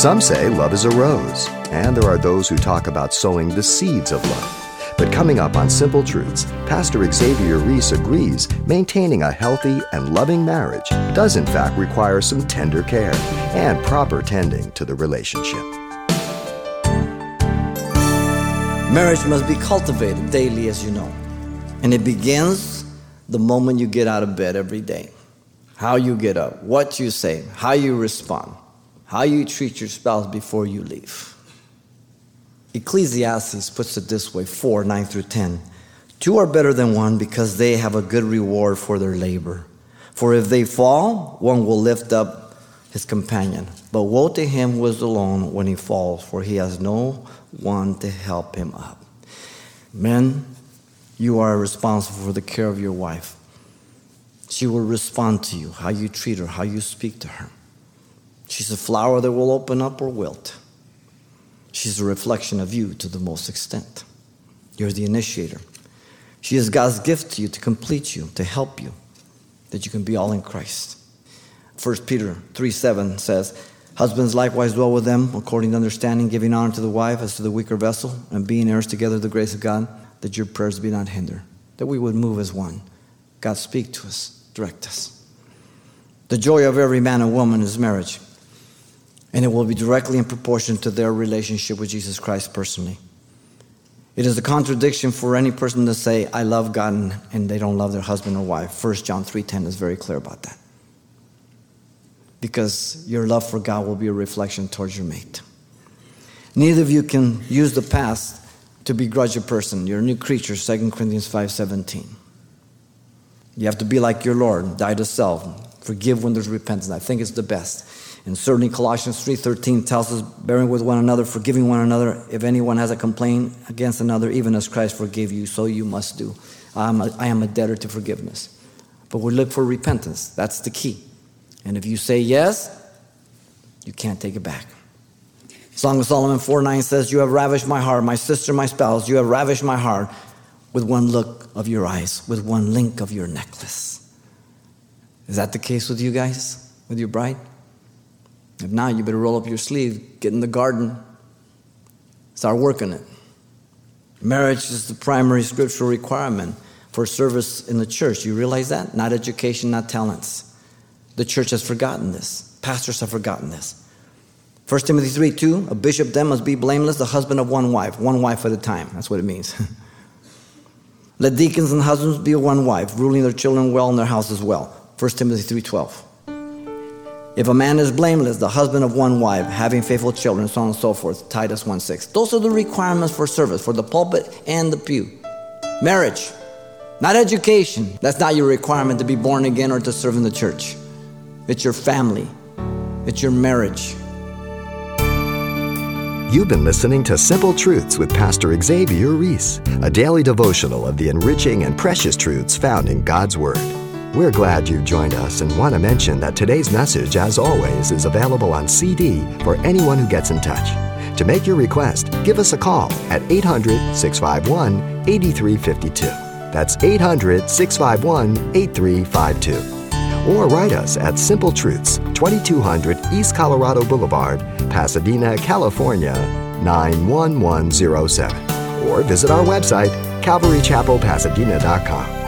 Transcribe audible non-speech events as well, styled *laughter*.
Some say love is a rose, and there are those who talk about sowing the seeds of love. But coming up on Simple Truths, Pastor Xavier Reese agrees maintaining a healthy and loving marriage does in fact require some tender care and proper tending to the relationship. Marriage must be cultivated daily, as you know. And it begins the moment you get out of bed every day. How you get up, what you say, how you respond, how you treat your spouse before you leave. Ecclesiastes puts it this way 4 9 through 10. Two are better than one because they have a good reward for their labor. For if they fall, one will lift up his companion. But woe to him who is alone when he falls, for he has no one to help him up. Men, you are responsible for the care of your wife. She will respond to you, how you treat her, how you speak to her. She's a flower that will open up or wilt. She's a reflection of you to the most extent. You're the initiator. She is God's gift to you to complete you, to help you, that you can be all in Christ. 1 Peter 3 7 says, Husbands likewise dwell with them according to understanding, giving honor to the wife as to the weaker vessel, and being heirs together of the grace of God, that your prayers be not hindered, that we would move as one. God speak to us, direct us. The joy of every man and woman is marriage, and it will be directly in proportion to their relationship with Jesus Christ personally. It is a contradiction for any person to say, I love God, and, they don't love their husband or wife. 1 John 3.10 is very clear about that because your love for God will be a reflection towards your mate. Neither of you can use the past to begrudge a person. You're a new creature, 2 Corinthians 5:17. You have to be like your Lord, die to self, forgive when there's repentance. I think it's the best. And certainly Colossians 3:13 tells us bearing with one another, forgiving one another. If anyone has a complaint against another, even as Christ forgave you, so you must do. I'm a, I am a debtor to forgiveness. But we look for repentance. That's the key. And if you say yes, you can't take it back. Song of Solomon 4 9 says, You have ravished my heart, my sister, my spouse, you have ravished my heart with one look of your eyes, with one link of your necklace. Is that the case with you guys, with your bride? If not, you better roll up your sleeve, get in the garden, start working it. Marriage is the primary scriptural requirement for service in the church. You realize that? Not education, not talents. The church has forgotten this. Pastors have forgotten this. 1 Timothy 3 2, a bishop then must be blameless, the husband of one wife, one wife at a time. That's what it means. *laughs* Let deacons and husbands be one wife, ruling their children well in their house as well. 1 Timothy 3.12. If a man is blameless, the husband of one wife, having faithful children, so on and so forth. Titus 1.6. Those are the requirements for service, for the pulpit and the pew. Marriage, not education. That's not your requirement to be born again or to serve in the church. It's your family. It's your marriage. You've been listening to Simple Truths with Pastor Xavier Reese, a daily devotional of the enriching and precious truths found in God's Word. We're glad you joined us and want to mention that today's message, as always, is available on CD for anyone who gets in touch. To make your request, give us a call at 800 651 8352. That's 800 651 8352 or write us at Simple Truths, 2200 East Colorado Boulevard, Pasadena, California, 91107. Or visit our website, calvarychapelpasadena.com.